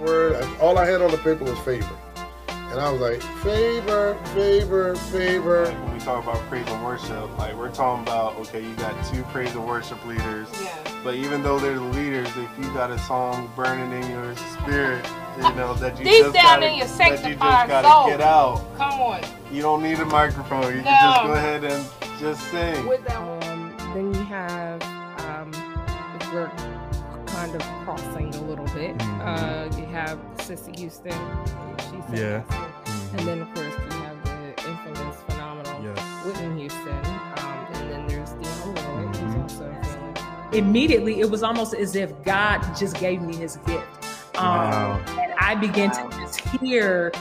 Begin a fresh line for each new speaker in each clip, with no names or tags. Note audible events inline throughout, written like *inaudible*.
word. All I had on the paper was favor. And I was like, favor, favor, favor.
Like when we talk about praise and worship, like we're talking about, okay, you got two praise and worship leaders.
Yeah.
But even though they're the leaders, if you got a song burning in your spirit, you know, that you
Deep
just
down
gotta,
in your
that you just
sanctified
gotta
soul.
get out.
Come on.
You don't need a microphone. You can just go ahead and just sing.
With that
Um, then you have, um, if we're kind of crossing a little bit,
Mhm.
uh, you have Cissy Houston. She said
Yeah.
yes. And then, of course, you have the infamous, phenomenal
Yes.
Whitney Houston. Um, and then there's Dionne Warwick,
Mhm.
who's also feeling.
immediately it was almost as if God just gave me his gift. Um,
Wow.
And I began to just hear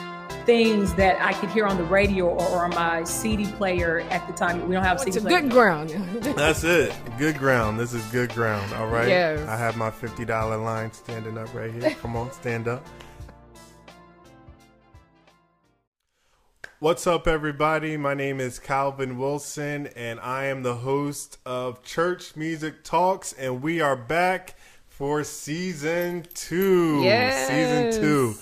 things that I could hear on the radio or, or on my CD player at the time. We don't have
It's
CD
a
player.
good ground. *laughs* *laughs*
That's it. Good ground. This is good ground. All right.
Yes.
I have my fifty dollar line standing up right here. Come on, stand up. What's up, everybody? My name is Calvin Wilson, and I am the host of Church Music Talks, and we are back for season two. Season two.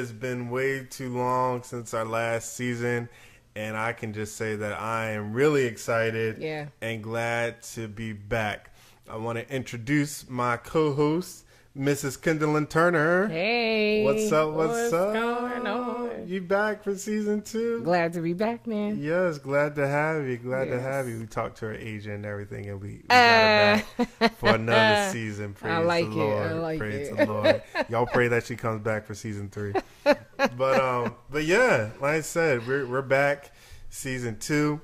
Has been way too long since our last season, and I can just say that I am really excited
Yeah.
and glad to be back. I want to introduce my co-host, Mrs. Kendallin Turner.
Hey.
What's up? What's, up?
going on?
You back for season two?
Glad to be back, man.
Yes, glad to have you. Glad to have you. We talked to her agent and everything, and we, we
Uh,
got her back for another *laughs* season. Praise
like
the
it. I like
Praise
it.
the Lord. *laughs* Y'all pray that she comes back for season three. But um, but yeah, like I said, we're we're back, season two.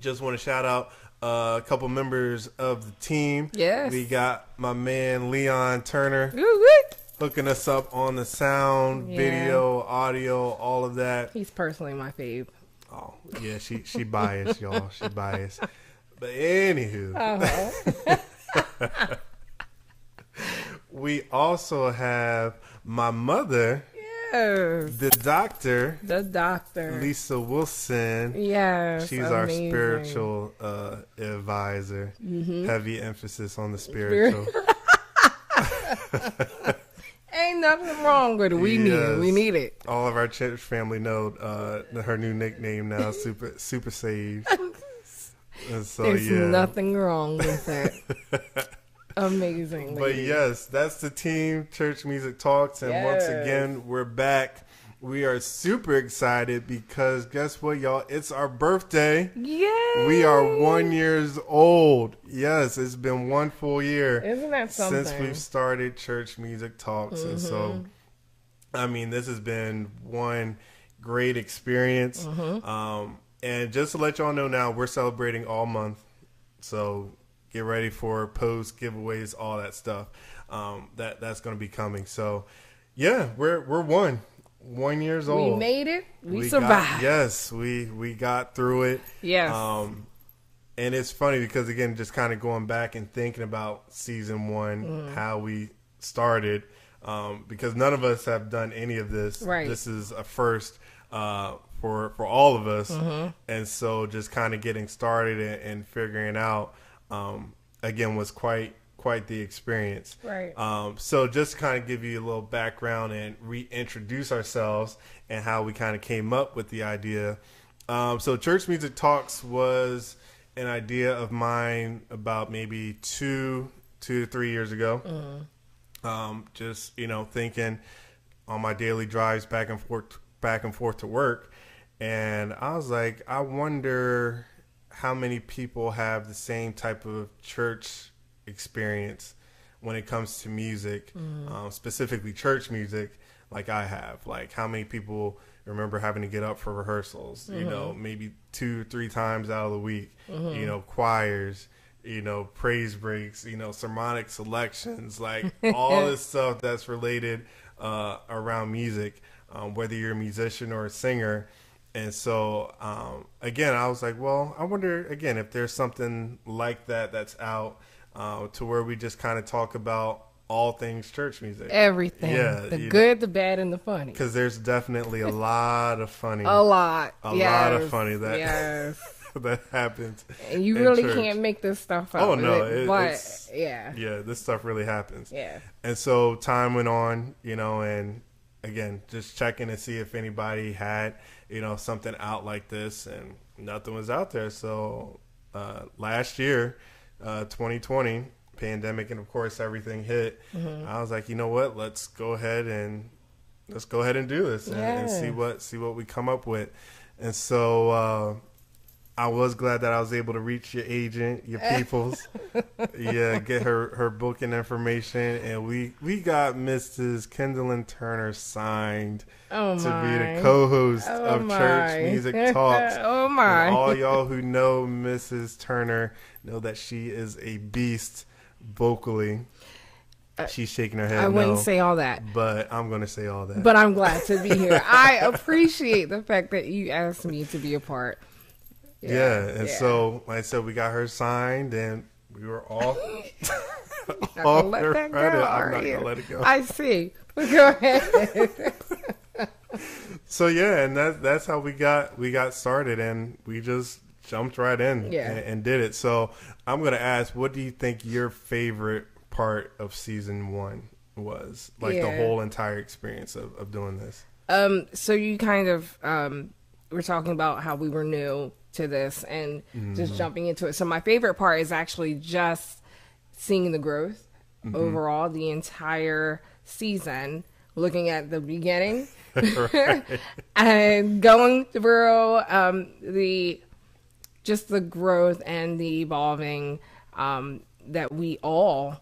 Just want to shout out uh, a couple members of the team.
Yes.
we got my man Leon Turner hooking us up on the sound,
Yeah.
video, audio, all of that.
He's personally my fave.
Oh yeah, she she biased, y'all. She biased. But anywho,
Uh-huh. *laughs* *laughs*
we also have my mother,
yes.
the doctor,
The doctor.
Lisa Wilson.
Yeah.
She's our
amazing. Mm-hmm.
spiritual uh, advisor. Heavy emphasis on the spiritual. *laughs*
Ain't nothing wrong with it. We need it. We need it.
All of our church family know uh, her new nickname now, *laughs* Super Super Save. So
There's
yeah.
nothing wrong with *laughs* that. Amazing.
But yes, that's the team, Church Music Talks. And once again, we're back. We are super excited because guess what, y'all? It's our birthday.
Yay!
We are one years old. Yes, it's been one full year
Isn't that something?
since we've started Church Music Talks. And so,
Mm-hmm.
I mean, this has been one great experience.
Mm-hmm.
Um, and just to let y'all know now, we're celebrating all month. So get ready for posts, giveaways, all that stuff. Um, that that's going to be coming. So yeah, we're we're one, one years old.
we made it. We,
got-
survived.
yes, we we got through it.
Yes.
Um, and it's funny because again, just kind of going back and thinking about season one,
Mm.
how we started, um, because none of us have done any of this.
Right.
This is a first uh, for for all of us,
Mm-hmm.
and so just kind of getting started and, and figuring out, um, again, was quite quite the experience.
Right.
Um, so just kind of give you a little background and reintroduce ourselves and how we kind of came up with the idea. Um, so Church Music Talks was an idea of mine about maybe two, two to three years ago. Um, just you know thinking on my daily drives back and forth, back and forth to work, and I was like, I wonder how many people have the same type of church experience when it comes to music, um, specifically church music, like I have. Like, how many people remember having to get up for rehearsals? You know, maybe two, three times out of the week. You know, choirs. You know, praise breaks. You know, sermonic selections. Like *laughs* all this stuff that's related uh, around music, um, whether you're a musician or a singer. And so, um, again, I was like, well, I wonder again if there's something like that that's out uh, to where we just kind of talk about all things church music.
Everything.
Yeah,
the good, the bad, and the funny.
Because there's definitely a lot of funny,
A lot.
a
yes.
lot of funny that
Yes. *laughs*
that happens.
And you really
church.
can't make this stuff up.
Oh, no,
It- but
it's-
yeah,
Yeah, this stuff really happens.
yeah.
And so time went on, you know, and again, just checking to see if anybody had, you know, something out like this, and nothing was out there. So uh, last year, uh, 2020, pandemic, and of course everything hit. I was like, you know what? Let's go ahead and let's go ahead and do this and, and see what see what we come up with. And so uh, I was glad that I was able to reach your agent, your peoples, yeah, get her her booking information, and we we got Mrs. Kendallin Turner signed
Oh
to
my.
be the co-host
Oh
of
my.
Church Music *laughs* Talks.
oh
And
my.
all y'all who know Mrs. Turner know that she is a beast vocally. She's shaking her head.
Uh, I wouldn't
no,
say all that.
but I'm going to say all that.
But I'm glad to be here. I appreciate the fact that you asked me to be a part.
Yeah, and
yeah.
so like I said, we got her signed, and we were all. *laughs* *laughs* All
let
her
that go,
credit. I'm not
you?
gonna let it go.
I see. But go ahead. *laughs*
So yeah, and that's that's how we got we got started, and we just jumped right in
Yeah.
and, and did it. So I'm gonna ask, what do you think your favorite part of season one was? Like the whole entire experience of, of doing this.
Um, so you kind of um, were talking about how we were new to this and
Mm-hmm.
just jumping into it. So my favorite part is actually just seeing the growth
Mm-hmm.
overall, the entire season, looking at the beginning *laughs* *laughs* and going through um, the just the growth and the evolving um, that we all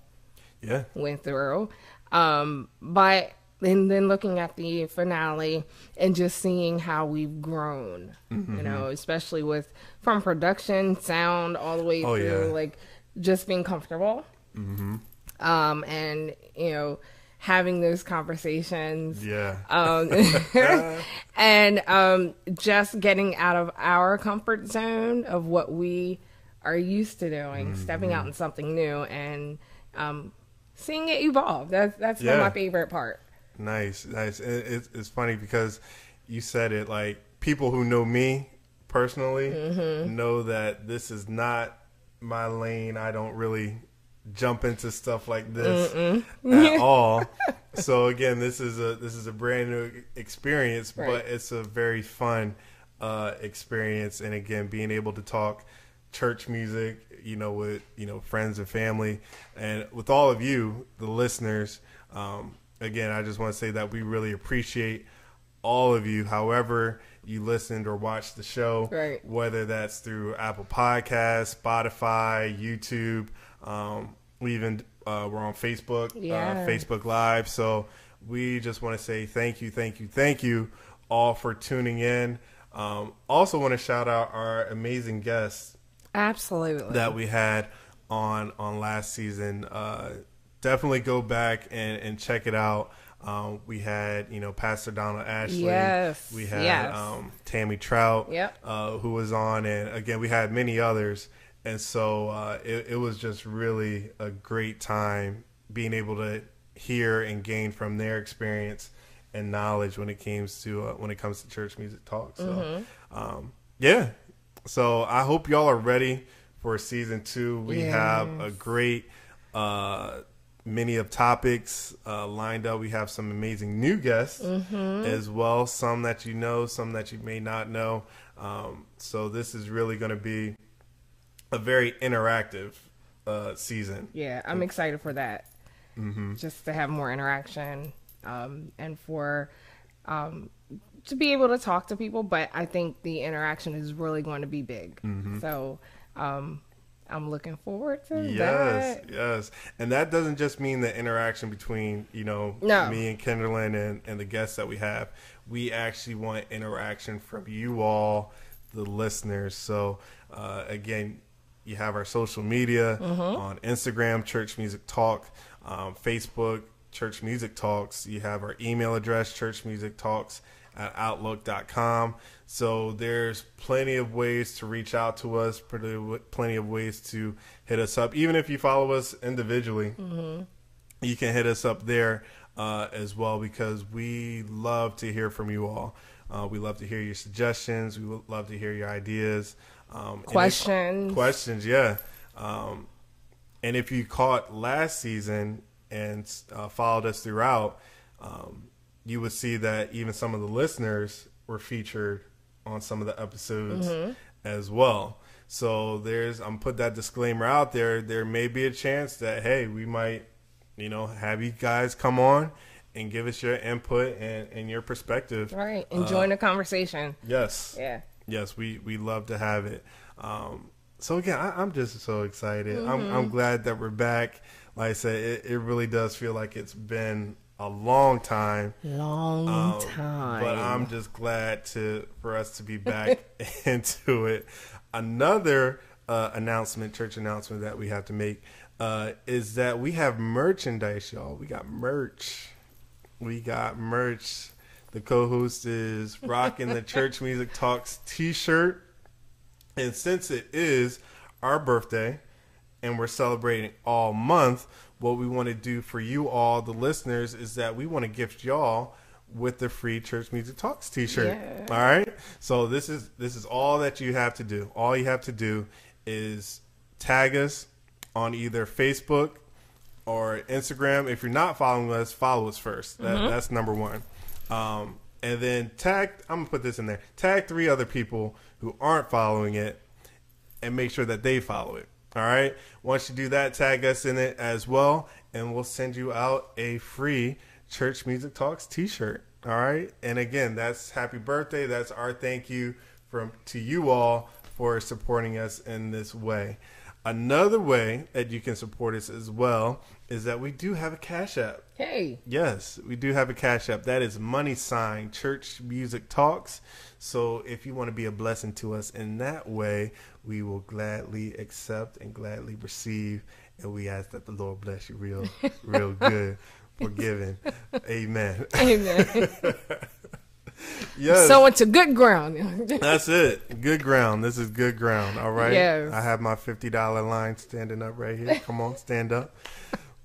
Yeah,
went through. Um, but and then looking at the finale and just seeing how we've grown,
Mm-hmm.
you know, especially with from production, sound, all the way
Oh,
through,
yeah.
like just being comfortable. Mm-hmm. Um, and you know, having those conversations
yeah,
um, *laughs* and um, just getting out of our comfort zone of what we are used to doing, stepping
Mm-hmm.
out in something new, and um, seeing it evolve. That's that's
Yeah.
my favorite part.
Nice, nice. It, it's it's funny because you said it like people who know me personally
Mm-hmm.
know that this is not my lane. I don't really jump into stuff like this at *laughs* all. So again, this is a this is a brand new experience,
Right.
but it's a very fun uh, experience. And again, being able to talk church music, you know, with you know friends and family, and with all of you, the listeners. Um, again, I just want to say that we really appreciate all of you. However, you listened or watched the show,
Right.
whether that's through Apple Podcasts, Spotify, YouTube. Um, we even uh, we're on Facebook,
Yeah.
uh, Facebook Live. So we just want to say thank you, thank you, thank you all for tuning in. Um, also, want to shout out our amazing guests
Absolutely.
that we had on on last season. Uh, definitely go back and, and check it out. Um, we had you know Pastor Donald Ashley.
Yes,
We had
yes.
um, Tammy Trout.
Yep.
Uh, who was on, and again we had many others. And so uh, it, it was just really a great time being able to hear and gain from their experience and knowledge when it comes to uh, when it comes to church music talk. So
Mm-hmm.
um, yeah, so I hope y'all are ready for season two. We have a great uh, many of topics uh, lined up. We have some amazing new guests as well. Some that you know, some that you may not know. Um, so this is really going to be a very interactive uh, season.
yeah, I'm excited for that.
Mm-hmm.
Just to have more interaction um, and for um, to be able to talk to people. But I think the interaction is really going to be big.
Mm-hmm.
So um, I'm looking forward to
Yes,
that.
yes, and that doesn't just mean the interaction between you know
No.
me and Kendallin and, and the guests that we have. We actually want interaction from you all, the listeners. So uh, again, you have our social media
Mm-hmm.
on Instagram, Church Music Talk, um, Facebook, Church Music Talks. You have our email address, Church Music Talks at outlook.com. So there's plenty of ways to reach out to us, plenty plenty of ways to hit us up. Even if you follow us individually, you can hit us up there uh, as well because we love to hear from you all. Uh, we love to hear your suggestions. We would love to hear your ideas. Um, and if-
Questions.
questions, yeah. Um, and if you caught last season and uh, followed us throughout, um, you would see that even some of the listeners were featured on some of the episodes as well. So there's I'm put that disclaimer out there. There may be a chance that hey, we might, you know, have you guys come on and give us your input and, and your perspective.
Right. Enjoying
Uh,
the conversation.
Yes.
Yeah.
Yes, we we love to have it. Um, so again, I, I'm just so excited. I'm
Mm-hmm.
I'm glad that we're back. Like I said, it, it really does feel like it's been a long time.
Long
Um,
time.
But I'm just glad to for us to be back *laughs* into it. Another uh, announcement, church announcement that we have to make uh, is that we have merchandise, y'all. We got merch. We got merch. The co-host is rocking the Church *laughs* Music Talks T-shirt, and since it is our birthday, and we're celebrating all month, what we want to do for you all, the listeners, is that we want to gift y'all with the free Church Music Talks T-shirt.
Yeah.
All right. So this is this is all that you have to do. All you have to do is tag us on either Facebook or Instagram. If you're not following us, follow us first. That, That's number one. Um, and then tag. I'm gonna put this in there. Tag three other people who aren't following it, and make sure that they follow it. All right. Once you do that, tag us in it as well, and we'll send you out a free Church Music Talks T-shirt. All right. And again, that's happy birthday. That's our thank you from to you all for supporting us in this way. Another way that you can support us as well is that we do have a Cash App.
Hey.
Yes, we do have a cash app. That is money sign church music talks. So if you want to be a blessing to us in that way, we will gladly accept and gladly receive. And we ask that the Lord bless you real, real *laughs* good for giving. Amen.
Amen. *laughs* *laughs*
Yes.
it's a good ground. *laughs*
That's it. Good ground. This is good ground. All right.
Yes.
I have my fifty dollar line standing up right here. Come on, stand up.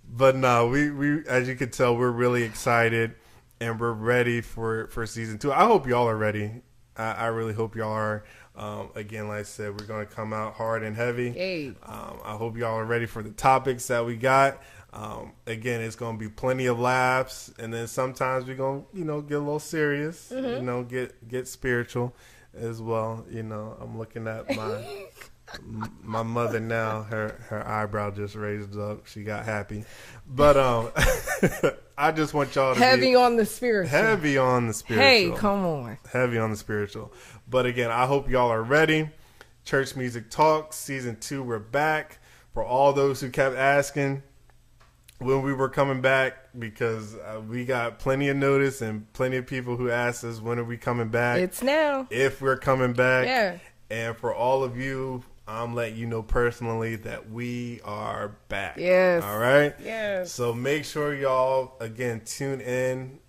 But no, we we as you can tell, we're really excited and we're ready for for season two. I hope y'all are ready. I, I really hope y'all are. Um, again, like I said, we're gonna come out hard and heavy.
Hey.
Um, I hope y'all are ready for the topics that we got. Um, again, it's going to be plenty of laughs, and then sometimes we're going to, you know, get a little serious, you know, get get spiritual as well. You know, I'm looking at my my mother now. Her her eyebrow just raised up. She got happy, but um, *laughs* I just want y'all to
Heavy on the spiritual.
heavy on the spiritual
Hey, come on.
heavy on the spiritual. But again, I hope y'all are ready. Church Music Talks season two, we're back. For all those who kept asking when we were coming back, because uh, we got plenty of notice and plenty of people who asked us when are we coming back,
It's now.
if we're coming back.
Yeah.
And for all of you, I'm letting you know personally that we are back.
Yes.
All right.
Yes.
So make sure y'all again tune in.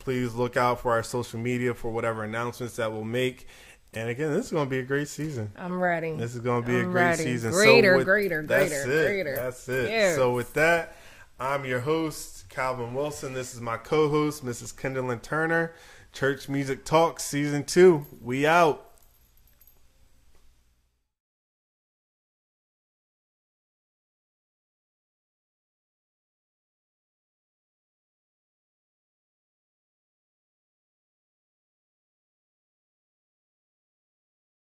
Please look out for our social media for whatever announcements that we'll make. And again, this is going to be a great season.
I'm ready.
This is going to be a
I'm
great
ready.
season.
Greater,
with-
greater,
that's
greater,
it.
greater.
That's it.
Yes.
So with that, I'm your host, Calvin Wilson. This is my co-host, Mrs. Kendall Turner. Church Music Talk Season 2. We out.